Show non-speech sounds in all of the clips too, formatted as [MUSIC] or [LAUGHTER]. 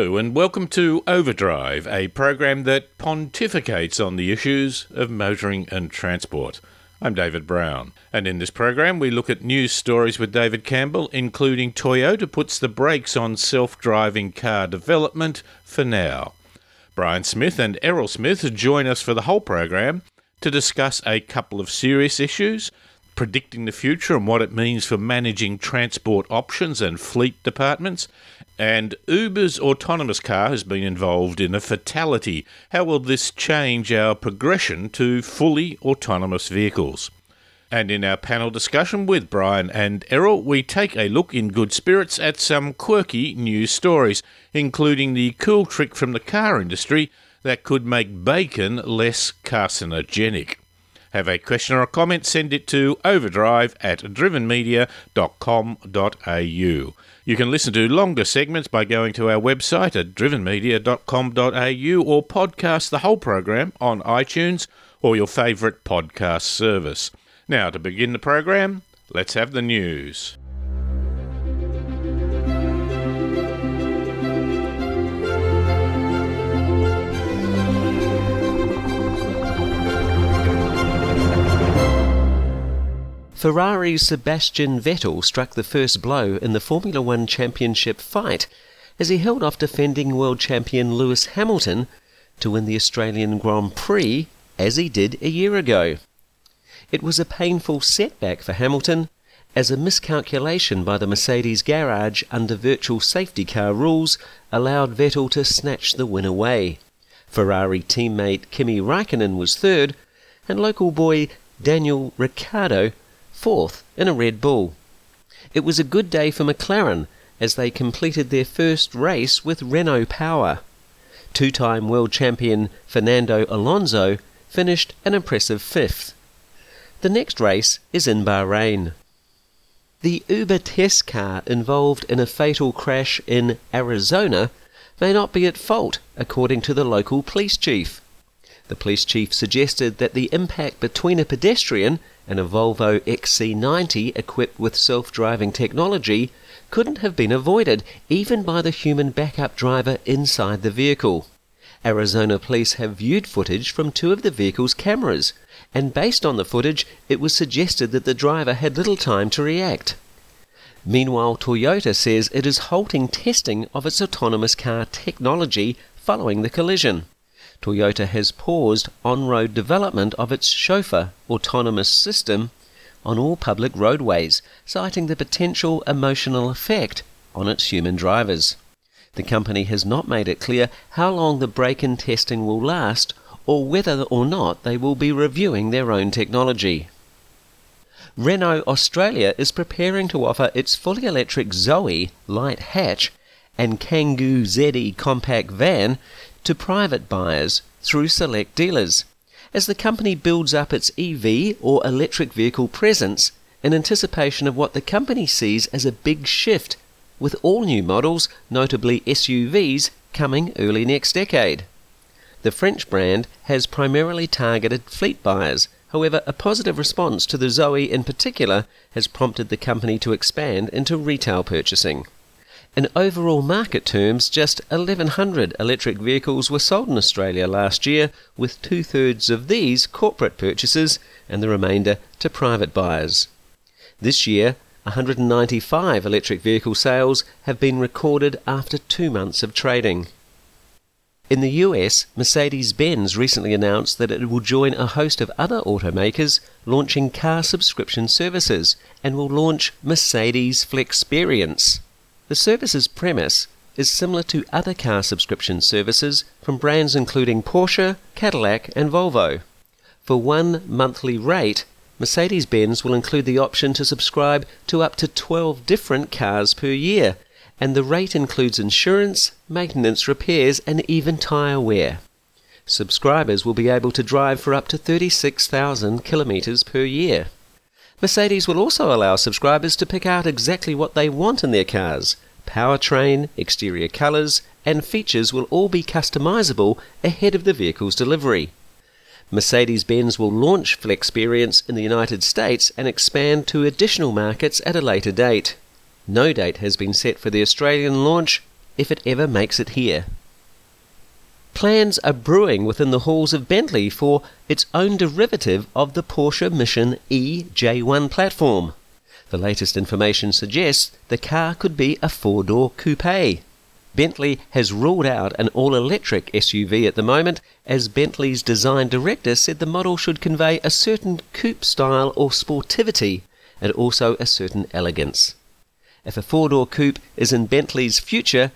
Hello, and welcome to Overdrive, a program that pontificates on the issues of motoring and transport. I'm David Brown, and in this program we look at news stories with David Campbell, including Toyota puts the brakes on self driving car development for now. Brian Smith and Errol Smith join us for the whole program to discuss a couple of serious issues predicting the future and what it means for managing transport options and fleet departments. And Uber's autonomous car has been involved in a fatality. How will this change our progression to fully autonomous vehicles? And in our panel discussion with Brian and Errol, we take a look in good spirits at some quirky news stories, including the cool trick from the car industry that could make bacon less carcinogenic. Have a question or a comment, send it to overdrive at drivenmedia.com.au. You can listen to longer segments by going to our website at drivenmedia.com.au or podcast the whole program on iTunes or your favourite podcast service. Now, to begin the program, let's have the news. Ferrari's Sebastian Vettel struck the first blow in the Formula One Championship fight as he held off defending world champion Lewis Hamilton to win the Australian Grand Prix as he did a year ago. It was a painful setback for Hamilton as a miscalculation by the Mercedes garage under virtual safety car rules allowed Vettel to snatch the win away. Ferrari teammate Kimi Raikkonen was third, and local boy Daniel Ricciardo fourth in a Red Bull. It was a good day for McLaren as they completed their first race with Renault power. Two time world champion Fernando Alonso finished an impressive fifth. The next race is in Bahrain. The Uber test car involved in a fatal crash in Arizona may not be at fault, according to the local police chief. The police chief suggested that the impact between a pedestrian and a Volvo XC90 equipped with self driving technology couldn't have been avoided even by the human backup driver inside the vehicle. Arizona police have viewed footage from two of the vehicle's cameras, and based on the footage, it was suggested that the driver had little time to react. Meanwhile, Toyota says it is halting testing of its autonomous car technology following the collision. Toyota has paused on road development of its chauffeur autonomous system on all public roadways, citing the potential emotional effect on its human drivers. The company has not made it clear how long the break in testing will last or whether or not they will be reviewing their own technology. Renault Australia is preparing to offer its fully electric Zoe light hatch and Kangoo ZE compact van to private buyers through select dealers. As the company builds up its EV or electric vehicle presence in anticipation of what the company sees as a big shift, with all new models, notably SUVs, coming early next decade. The French brand has primarily targeted fleet buyers. However, a positive response to the Zoe in particular has prompted the company to expand into retail purchasing. In overall market terms, just 1,100 electric vehicles were sold in Australia last year, with two thirds of these corporate purchases and the remainder to private buyers. This year, 195 electric vehicle sales have been recorded after two months of trading. In the US, Mercedes Benz recently announced that it will join a host of other automakers launching car subscription services and will launch Mercedes Flexperience. The service's premise is similar to other car subscription services from brands including Porsche, Cadillac, and Volvo. For one monthly rate, Mercedes Benz will include the option to subscribe to up to 12 different cars per year, and the rate includes insurance, maintenance, repairs, and even tyre wear. Subscribers will be able to drive for up to 36,000 kilometres per year. Mercedes will also allow subscribers to pick out exactly what they want in their cars. Powertrain, exterior colours, and features will all be customizable ahead of the vehicle's delivery. Mercedes Benz will launch Flexperience in the United States and expand to additional markets at a later date. No date has been set for the Australian launch. if it ever makes it here. Plans are brewing within the halls of Bentley for its own derivative of the Porsche Mission E J1 platform. The latest information suggests the car could be a four door coupe. Bentley has ruled out an all electric SUV at the moment, as Bentley's design director said the model should convey a certain coupe style or sportivity and also a certain elegance. If a four door coupe is in Bentley's future,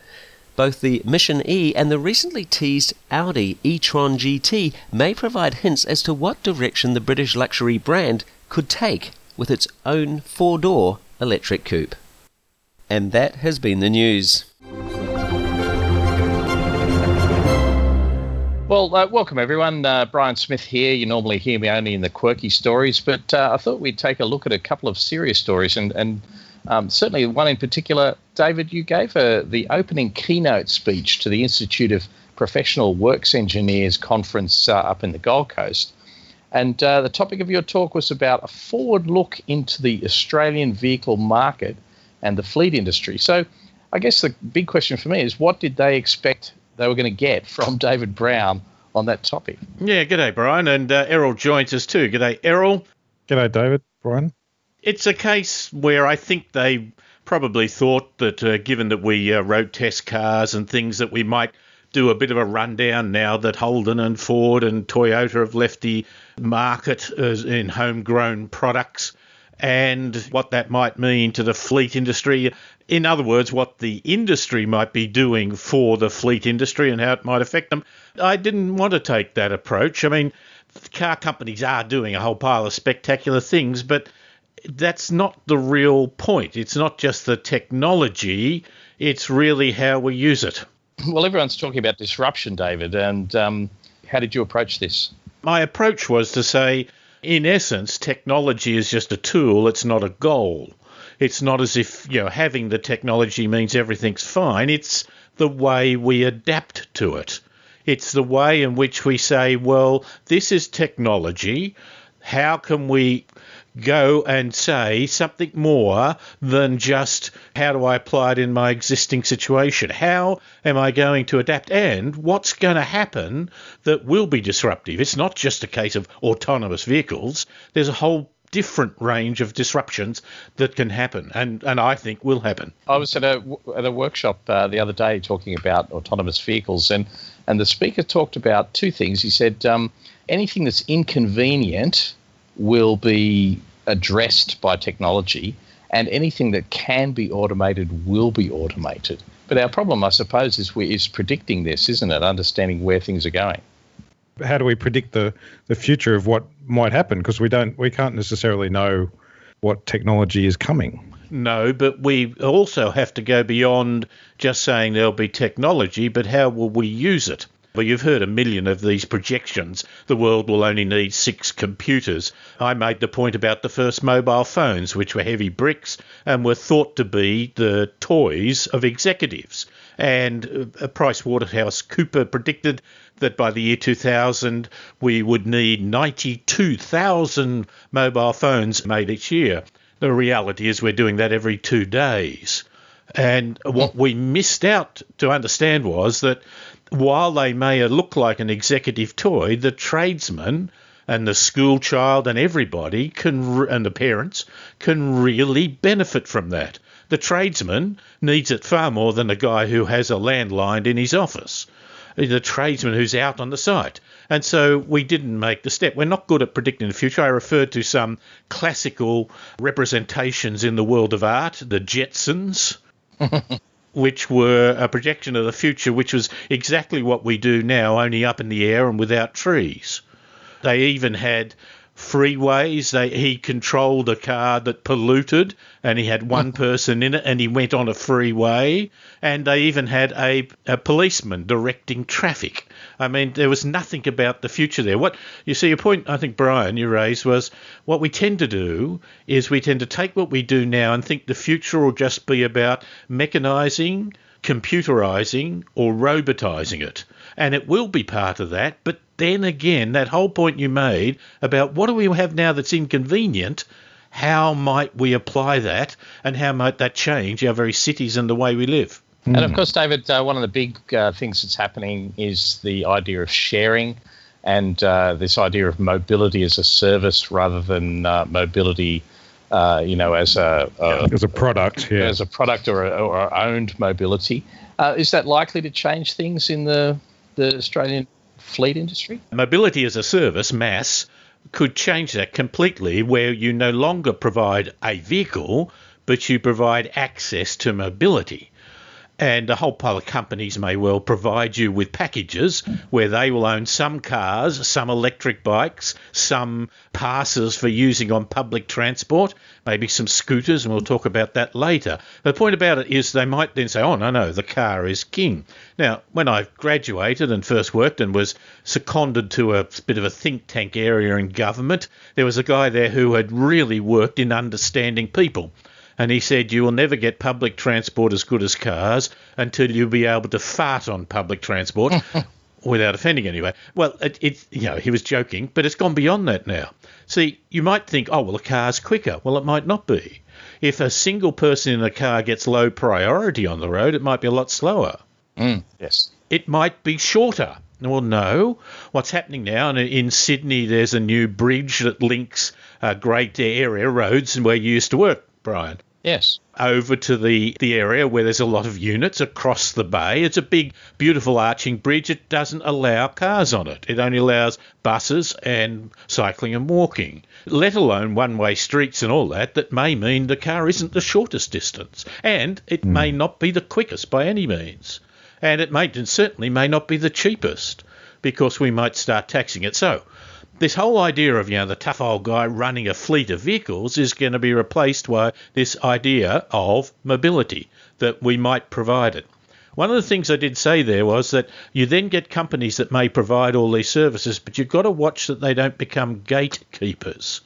both the Mission E and the recently teased Audi e Tron GT may provide hints as to what direction the British luxury brand could take with its own four door electric coupe. And that has been the news. Well, uh, welcome everyone. Uh, Brian Smith here. You normally hear me only in the quirky stories, but uh, I thought we'd take a look at a couple of serious stories, and, and um, certainly one in particular. David, you gave a, the opening keynote speech to the Institute of Professional Works Engineers conference uh, up in the Gold Coast. And uh, the topic of your talk was about a forward look into the Australian vehicle market and the fleet industry. So, I guess the big question for me is what did they expect they were going to get from [LAUGHS] David Brown on that topic. Yeah, g'day, Brian. And uh, Errol joins us too. G'day, Errol. G'day, David. Brian. It's a case where I think they probably thought that uh, given that we uh, road test cars and things that we might do a bit of a rundown now that Holden and Ford and Toyota have left the market in homegrown products and what that might mean to the fleet industry in other words, what the industry might be doing for the fleet industry and how it might affect them. I didn't want to take that approach. I mean, car companies are doing a whole pile of spectacular things, but that's not the real point. It's not just the technology, it's really how we use it. Well, everyone's talking about disruption, David, and um, how did you approach this? My approach was to say, in essence, technology is just a tool, it's not a goal. It's not as if, you know, having the technology means everything's fine. It's the way we adapt to it. It's the way in which we say, well, this is technology. How can we go and say something more than just how do I apply it in my existing situation? How am I going to adapt? And what's going to happen that will be disruptive? It's not just a case of autonomous vehicles, there's a whole different range of disruptions that can happen and, and I think will happen. I was at a, at a workshop uh, the other day talking about autonomous vehicles, and, and the speaker talked about two things. He said um, anything that's inconvenient will be addressed by technology, and anything that can be automated will be automated. But our problem, I suppose, is, we, is predicting this, isn't it? Understanding where things are going how do we predict the, the future of what might happen? Because we don't, we can't necessarily know what technology is coming. No, but we also have to go beyond just saying there'll be technology, but how will we use it? Well, you've heard a million of these projections. The world will only need six computers. I made the point about the first mobile phones, which were heavy bricks and were thought to be the toys of executives. And uh, Price Waterhouse Cooper predicted that by the year 2000 we would need 92,000 mobile phones made each year. The reality is we're doing that every two days. And what we missed out to understand was that while they may look like an executive toy, the tradesman and the school child and everybody can and the parents can really benefit from that. The tradesman needs it far more than a guy who has a landline in his office the tradesman who's out on the site. And so we didn't make the step. We're not good at predicting the future. I referred to some classical representations in the world of art, the Jetsons. [LAUGHS] which were a projection of the future, which was exactly what we do now, only up in the air and without trees. They even had freeways. They, he controlled a car that polluted, and he had one [LAUGHS] person in it, and he went on a freeway. And they even had a, a policeman directing traffic. I mean, there was nothing about the future there. What you see, a point I think Brian you raised was what we tend to do is we tend to take what we do now and think the future will just be about mechanizing, computerizing, or robotizing it and it will be part of that. But then again, that whole point you made about what do we have now that's inconvenient, how might we apply that, and how might that change our very cities and the way we live? And of course, David, uh, one of the big uh, things that's happening is the idea of sharing and uh, this idea of mobility as a service rather than uh, mobility, uh, you know, as a, a, as a product, yeah. as a product or, a, or owned mobility. Uh, is that likely to change things in the the Australian fleet industry? Mobility as a service, MaaS, could change that completely, where you no longer provide a vehicle, but you provide access to mobility and a whole pile of companies may well provide you with packages where they will own some cars, some electric bikes, some passes for using on public transport, maybe some scooters, and we'll talk about that later. The point about it is they might then say, oh, no, no, the car is king. Now, when I graduated and first worked and was seconded to a bit of a think tank area in government, there was a guy there who had really worked in understanding people and he said you will never get public transport as good as cars until you'll be able to fart on public transport [LAUGHS] without offending anyone. Well, it, it, you know he was joking, but it's gone beyond that now. See, you might think, oh well, a car's quicker. Well, it might not be. If a single person in a car gets low priority on the road, it might be a lot slower. Mm, yes. It might be shorter. Well, no. What's happening now and in Sydney? There's a new bridge that links uh, great area roads and where you used to work Brian. Yes. Over to the, the area where there's a lot of units across the bay. It's a big, beautiful arching bridge. It doesn't allow cars on it. It only allows buses and cycling and walking, let alone one way streets and all that. That may mean the car isn't the shortest distance. And it mm. may not be the quickest by any means. And it may and certainly may not be the cheapest because we might start taxing it. So this whole idea of you know the tough old guy running a fleet of vehicles is going to be replaced by this idea of mobility that we might provide it. One of the things I did say there was that you then get companies that may provide all these services, but you've got to watch that they don't become gatekeepers.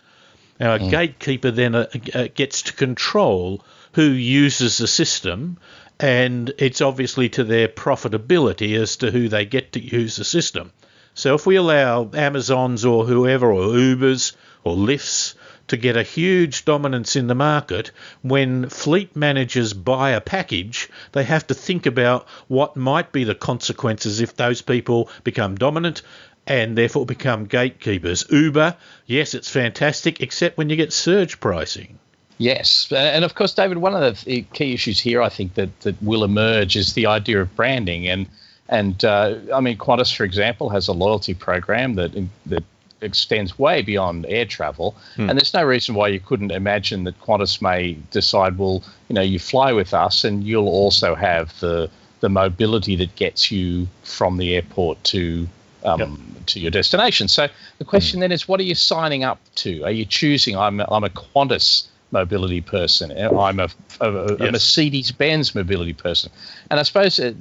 Now, a mm. gatekeeper then uh, uh, gets to control who uses the system, and it's obviously to their profitability as to who they get to use the system. So if we allow Amazons or whoever, or Ubers or Lyfts, to get a huge dominance in the market, when fleet managers buy a package, they have to think about what might be the consequences if those people become dominant and therefore become gatekeepers. Uber, yes, it's fantastic, except when you get surge pricing. Yes, uh, and of course, David, one of the key issues here, I think that that will emerge is the idea of branding and and uh, I mean, Qantas, for example, has a loyalty program that that extends way beyond air travel, hmm. and there's no reason why you couldn't imagine that Qantas may decide, well, you know, you fly with us, and you'll also have the the mobility that gets you from the airport to um, yep. to your destination. So the question hmm. then is, what are you signing up to? Are you choosing? I'm I'm a Qantas mobility person. I'm a, a, a yes. Mercedes Benz mobility person. And I suppose it,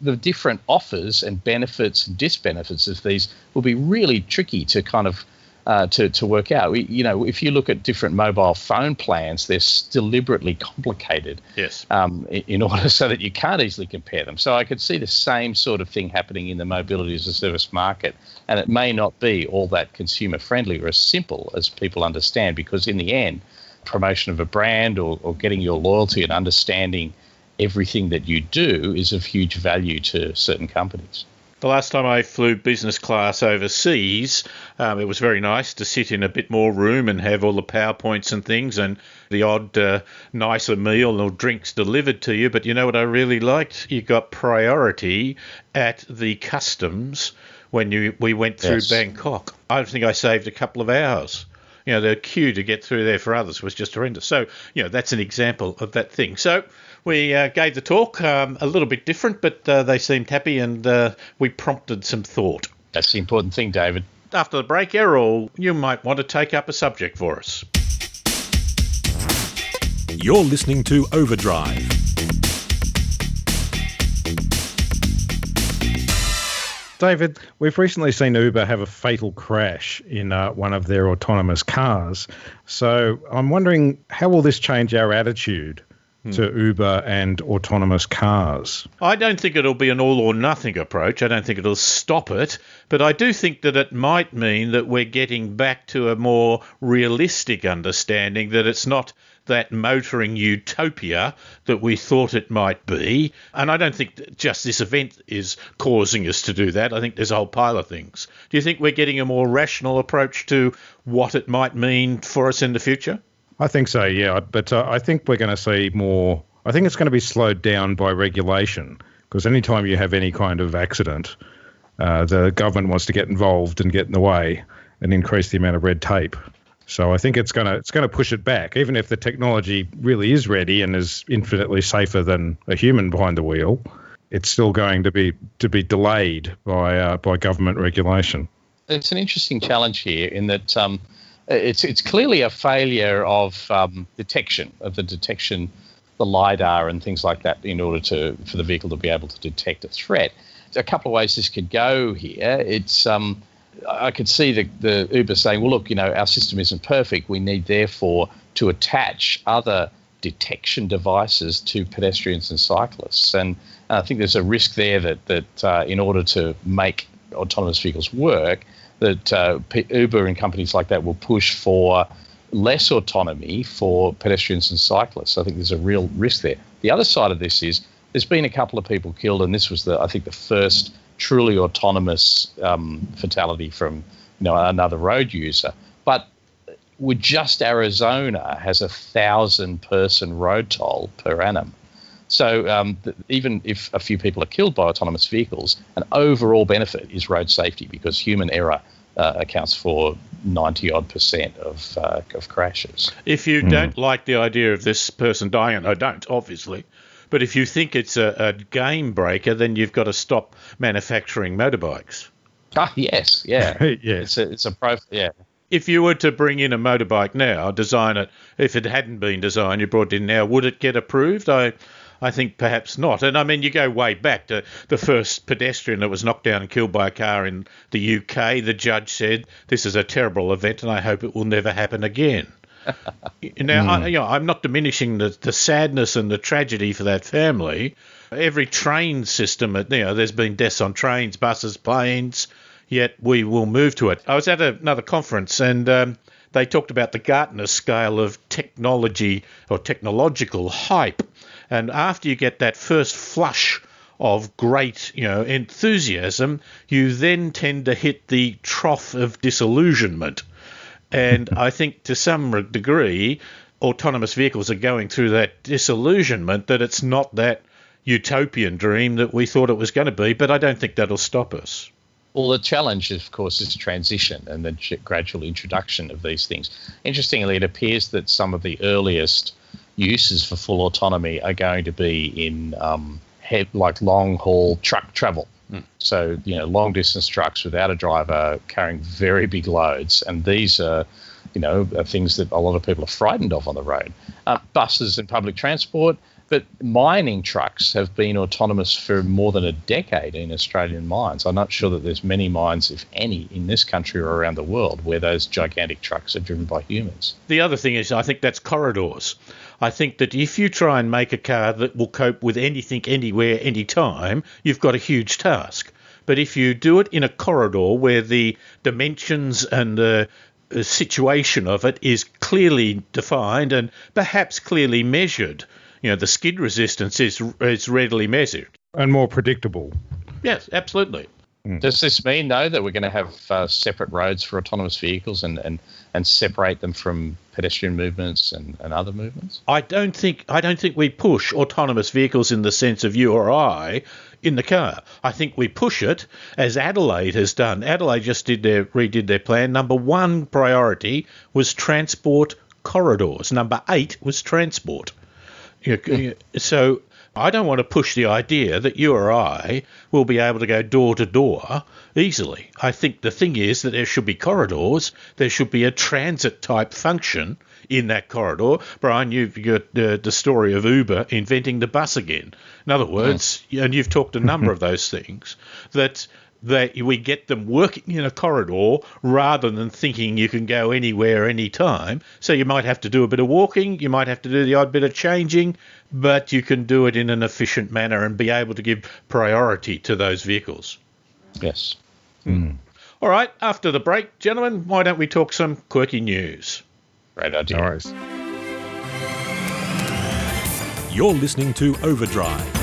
the different offers and benefits and disbenefits of these will be really tricky to kind of uh, to, to work out. We, you know, if you look at different mobile phone plans, they're deliberately complicated. Yes. Um, in, [LAUGHS] order so that you can't easily compare them. So I could see the same sort of thing happening in the mobility as a service market, and it may not be all that consumer friendly or as simple as people understand, because in the end, promotion of a brand or, or getting your loyalty and understanding everything that you do is of huge value to certain companies. The last time I flew business class overseas, um, it was very nice to sit in a bit more room and have all the PowerPoints and things and the odd uh, nicer meal or drinks delivered to you. But you know what I really liked? You got priority at the customs when you we went through yes. Bangkok. I think I saved a couple of hours you know, the queue to get through there for others was just horrendous. So, you know, that's an example of that thing. So, we uh, gave the talk um, a little bit different, but uh, they seemed happy and uh, we prompted some thought. That's the important thing, David. After the break, Errol, you might want to take up a subject for us. You're listening to Overdrive. David, we've recently seen Uber have a fatal crash in uh, one of their autonomous cars. So I'm wondering how will this change our attitude hmm. to Uber and autonomous cars? I don't think it'll be an all or nothing approach. I don't think it'll stop it. But I do think that it might mean that we're getting back to a more realistic understanding that it's not that motoring utopia that we thought it might be. And I don't think just this event is causing us to do that. I think there's a whole pile of things. Do you think we're getting a more rational approach to what it might mean for us in the future? I think so, yeah. But uh, I think we're going to see more. I think it's going to be slowed down by regulation because anytime you have any kind of accident, uh, the government wants to get involved and get in the way and increase the amount of red tape. So I think it's going to it's going to push it back, even if the technology really is ready and is infinitely safer than a human behind the wheel. It's still going to be to be delayed by uh, by government regulation. It's an interesting challenge here in that um, it's it's clearly a failure of um, detection of the detection, the lidar and things like that, in order to for the vehicle to be able to detect a threat. a couple of ways this could go here. It's um, I could see the, the Uber saying, well, look, you know, our system isn't perfect. We need, therefore, to attach other detection devices to pedestrians and cyclists. And I think there's a risk there that, that uh, in order to make autonomous vehicles work, that uh, Uber and companies like that will push for less autonomy for pedestrians and cyclists. I think there's a real risk there. The other side of this is there's been a couple of people killed, and this was the I think the first truly autonomous um, fatality from you know another road user. But with just Arizona has a thousand person road toll per annum. So um, th- even if a few people are killed by autonomous vehicles, an overall benefit is road safety because human error uh, accounts for 90 odd percent of, uh, of crashes. If you mm. don't like the idea of this person dying, and I don't, obviously, but if you think it's a, a game breaker, then you've got to stop manufacturing motorbikes. Ah, yes, yeah, [LAUGHS] yes. It's a, it's a pro, yeah. If you were to bring in a motorbike now, design it, if it hadn't been designed, you brought it in now, would it get approved? I, I think perhaps not. And I mean, you go way back to the first pedestrian that was knocked down and killed by a car in the UK. The judge said, "This is a terrible event, and I hope it will never happen again." [LAUGHS] now, mm. I, you know, I'm not diminishing the, the sadness and the tragedy for that family. Every train system, you know, there's been deaths on trains, buses, planes, yet we will move to it. I was at another conference and um, they talked about the Gartner scale of technology or technological hype. And after you get that first flush of great, you know, enthusiasm, you then tend to hit the trough of disillusionment. And [LAUGHS] I think to some degree, autonomous vehicles are going through that disillusionment that it's not that utopian dream that we thought it was going to be, but I don't think that'll stop us. Well, the challenge, of course, is transition and the gradual introduction of these things. Interestingly, it appears that some of the earliest uses for full autonomy are going to be in um, head, like long haul truck travel. Mm. So, you know, long distance trucks without a driver carrying very big loads. And these are, you know, are things that a lot of people are frightened of on the road. Uh, buses and public transport, but mining trucks have been autonomous for more than a decade in Australian mines. I'm not sure that there's many mines, if any, in this country or around the world where those gigantic trucks are driven by humans. The other thing is, I think that's corridors. I think that if you try and make a car that will cope with anything, anywhere, anytime, you've got a huge task. But if you do it in a corridor where the dimensions and the situation of it is clearly defined and perhaps clearly measured, you know, the skid resistance is is readily measured and more predictable. Yes, absolutely. Mm. Does this mean though that we're going to have uh, separate roads for autonomous vehicles and, and, and separate them from pedestrian movements and, and other movements? I don't think I don't think we push autonomous vehicles in the sense of you or I in the car. I think we push it as Adelaide has done. Adelaide just did their redid their plan. Number one priority was transport corridors. Number eight was transport. Mm. So I don't want to push the idea that you or I will be able to go door to door easily. I think the thing is that there should be corridors, there should be a transit type function in that corridor. Brian, you've got uh, the story of Uber inventing the bus again. In other words, and you've talked a number of those things, that that we get them working in a corridor rather than thinking you can go anywhere anytime. So you might have to do a bit of walking, you might have to do the odd bit of changing, but you can do it in an efficient manner and be able to give priority to those vehicles. Yes. Mm. All right, after the break, gentlemen, why don't we talk some quirky news? Great idea. You're listening to Overdrive.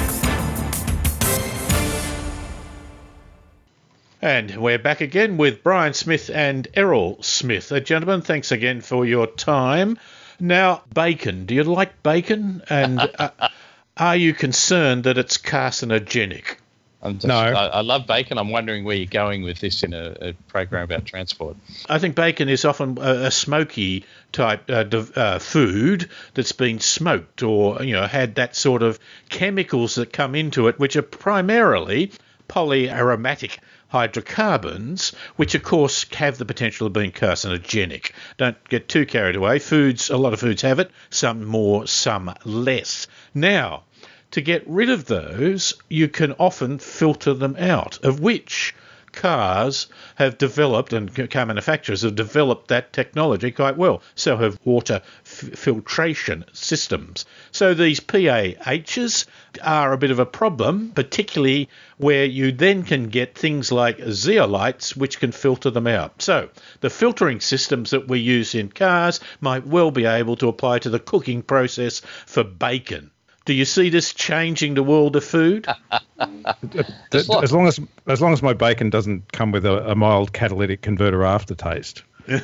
And we're back again with Brian Smith and Errol Smith. Uh, gentlemen, thanks again for your time. Now, bacon. Do you like bacon? And [LAUGHS] uh, are you concerned that it's carcinogenic? I'm just, No. I, I love bacon. I'm wondering where you're going with this in a, a program about transport. I think bacon is often a, a smoky type uh, de- uh, food that's been smoked or you know had that sort of chemicals that come into it, which are primarily polyaromatic hydrocarbons, which of course have the potential of being carcinogenic. Don't get too carried away. Foods, a lot of foods have it, some more, some less. Now, to get rid of those, you can often filter them out, of which cars have developed and car manufacturers have developed that technology quite well. So have water f- filtration systems. So these PAHs are a bit of a problem, particularly where you then can get things like zeolites which can filter them out. So the filtering systems that we use in cars might well be able to apply to the cooking process for bacon. Do you see this changing the world of food? [LAUGHS] As, as long as as long as my bacon doesn't come with a, a mild catalytic converter aftertaste. [LAUGHS]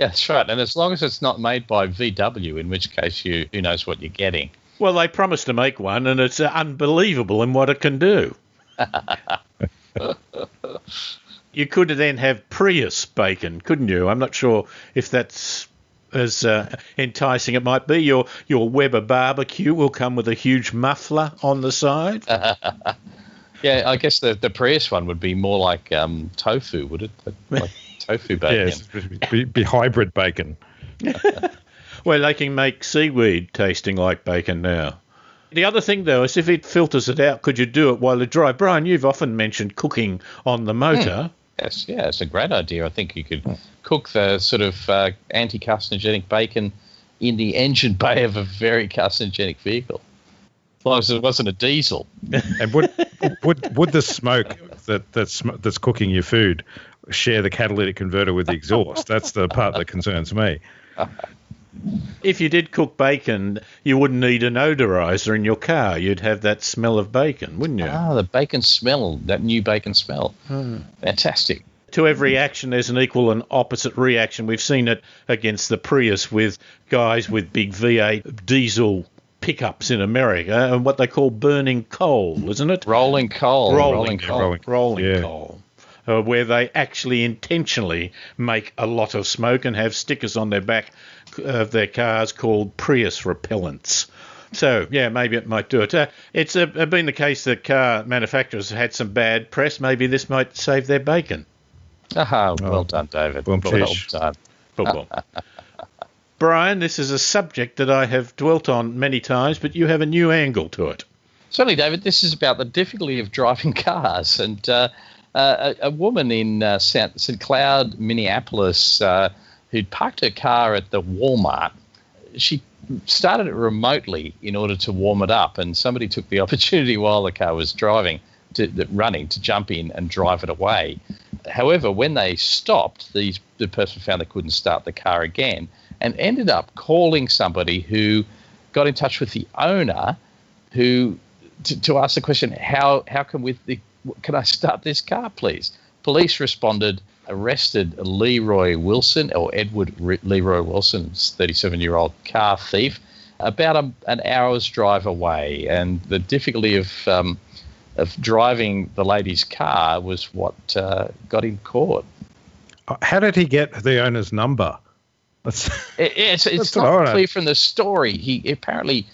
Yeah, that's right. And as long as it's not made by VW, in which case you who knows what you're getting. Well, they promised to make one, and it's uh, unbelievable in what it can do. [LAUGHS] you could then have Prius bacon, couldn't you? I'm not sure if that's as uh, enticing it might be. Your your Weber barbecue will come with a huge muffler on the side. [LAUGHS] Yeah, I guess the, the Prius one would be more like um, tofu, would it? Like [LAUGHS] tofu bacon. Yes, be, be hybrid bacon. [LAUGHS] Well, they can make seaweed tasting like bacon now. The other thing, though, is if it filters it out, could you do it while it's dry? Brian, you've often mentioned cooking on the motor. Yes, yeah, it's a great idea. I think you could cook the sort of uh, anti-carcinogenic bacon in the engine bay of a very carcinogenic vehicle, as long as it wasn't a diesel. And would would would the smoke that that's that's cooking your food share the catalytic converter with the exhaust? That's the part that concerns me. If you did cook bacon, you wouldn't need an odorizer in your car. You'd have that smell of bacon, wouldn't you? Ah, the bacon smell, that new bacon smell. Fantastic. to every action, there's an equal and opposite reaction. We've seen it against the Prius with guys with big V8 diesel pickups in America and what they call burning coal, isn't it? Rolling coal. rolling, coal. rolling, rolling Yeah. coal, uh, where they actually intentionally make a lot of smoke and have stickers on their back of their cars called Prius repellents. So yeah, maybe it might do it. Uh, it's uh, been the case that car manufacturers have had some bad press. Maybe this might save their bacon. Aha, well done, David. Well, well fish. done. Football. [LAUGHS] Brian, this is a subject that I have dwelt on many times, but you have a new angle to it. Certainly, David, this is about the difficulty of driving [LAUGHS] cars. And uh, uh, a, a woman in uh, St. St. Cloud, Minneapolis, uh, who'd parked her car at the Walmart, she started it remotely in order to warm it up. And somebody took the [LAUGHS] opportunity while the car was driving, to, running, to jump in and drive it away. However, when they stopped, these, the person found they couldn't start the car again and ended up calling somebody who got in touch with the owner who to, to ask the question how how can with the can I start this car please police responded arrested Leroy Wilson or Edward Re- Leroy Wilson 37 year old car thief about a, an hour's drive away and the difficulty of um, of driving the lady's car was what uh, got him caught Uh, How did he get the owner's number? That's, It, it's it's not clear from the story. He apparently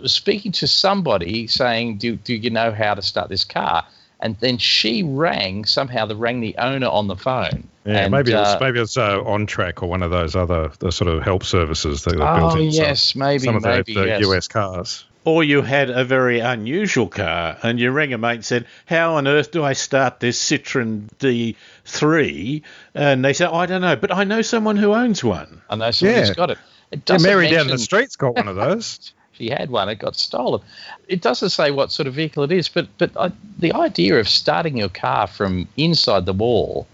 was speaking to somebody saying, "Do do you know how to start this car?" And then she rang somehow. They rang the owner on the phone. yeah, and, maybe uh, it's maybe it's uh, OnStar or one of those other the sort of help services that are built Oh in some- yes, maybe some of the, maybe the yes. US cars. Or you had a very unusual car and you rang a mate and said, How on earth do I start this Citroen D3? And they said, I don't know, but I know someone who owns one. I know somebody's Yeah. got it. It Yeah, doesn't Mary down the street's got one of [LAUGHS] those. She had one. It got stolen. It doesn't say what sort of vehicle it is, but but I, the idea of starting your car from inside the wall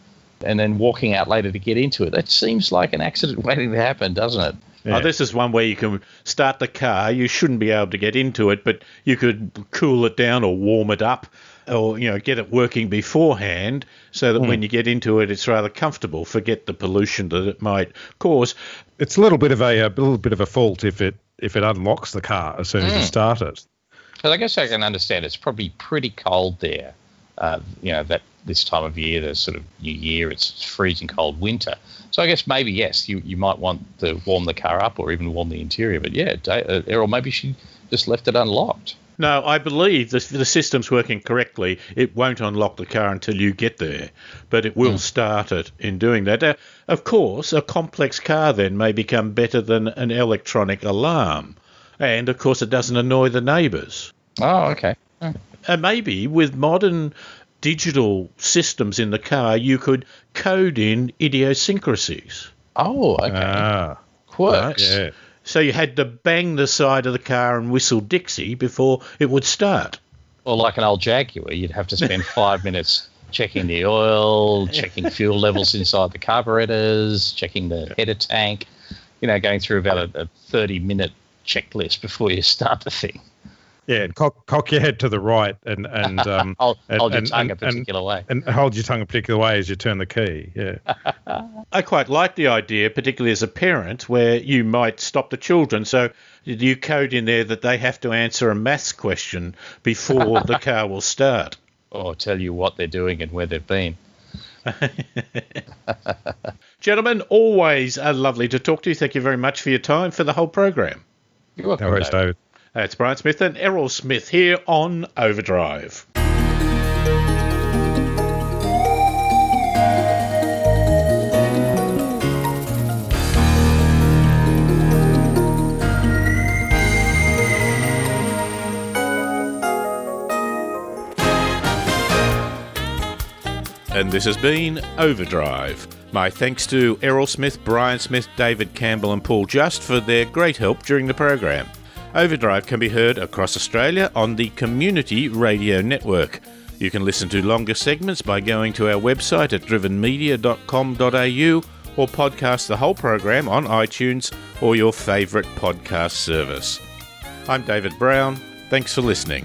and then walking out later to get into it, that seems like an accident [LAUGHS] waiting to happen, doesn't it? Oh, this is one where you can start the car. You shouldn't be able to get into it, but you could cool it down or warm it up, or you know get it working beforehand, so that when hmm. you get into it, it's rather comfortable. Forget the pollution that it might cause. It's a little bit of a, a little bit of a fault if it if it unlocks the car as soon as you start it. Because I guess I can understand it's probably pretty cold there. Uh, you know that this time of year, the sort of New Year, it's freezing cold winter. So I guess maybe yes, you, you might want to warm the car up or even warm the interior. But yeah, Da- uh, Errol, maybe she just left it unlocked. No, I believe the, the system's working correctly. It won't unlock the car until you get there, but it will start it in doing that. Uh, of course, a complex car then may become better than an electronic alarm. And of course, it doesn't annoy the neighbours. Oh, okay. And maybe with modern digital systems in the car, you could code in idiosyncrasies. Oh, okay. Ah, Quirks. yeah. So you had to bang the side of the car and whistle Dixie before it would start. Or like an old Jaguar, you'd have to spend [LAUGHS] five minutes checking the oil, checking fuel levels inside the carburetors, checking the header tank. You know, going through about a, a thirty-minute checklist before you start the thing. Yeah, and cock, cock your head to the right and and [LAUGHS] um, Hold, and, hold your and- tongue and- a particular way. and, hold your tongue a particular way as you turn the key. Yeah, [LAUGHS] I quite like the idea, particularly as a parent, where you might stop the children. So you code in there that they have to answer a maths question before the [LAUGHS] car will start. Or tell you what they're doing and where they've been. Gentlemen, always uh, lovely to talk to you. Thank you very much for your time for the whole program. You're welcome. no worries, David. David. Uh, That's Brian Smith and Errol Smith here on Overdrive. And this has been Overdrive. My thanks to Errol Smith, Brian Smith, David Campbell, and Paul Just for their great help during the program. Overdrive can be heard across Australia on the Community Radio Network. You can listen to longer segments by going to our website at drivenmedia.com.au or podcast the whole program on iTunes or your favourite podcast service. I'm David Brown. Thanks for listening.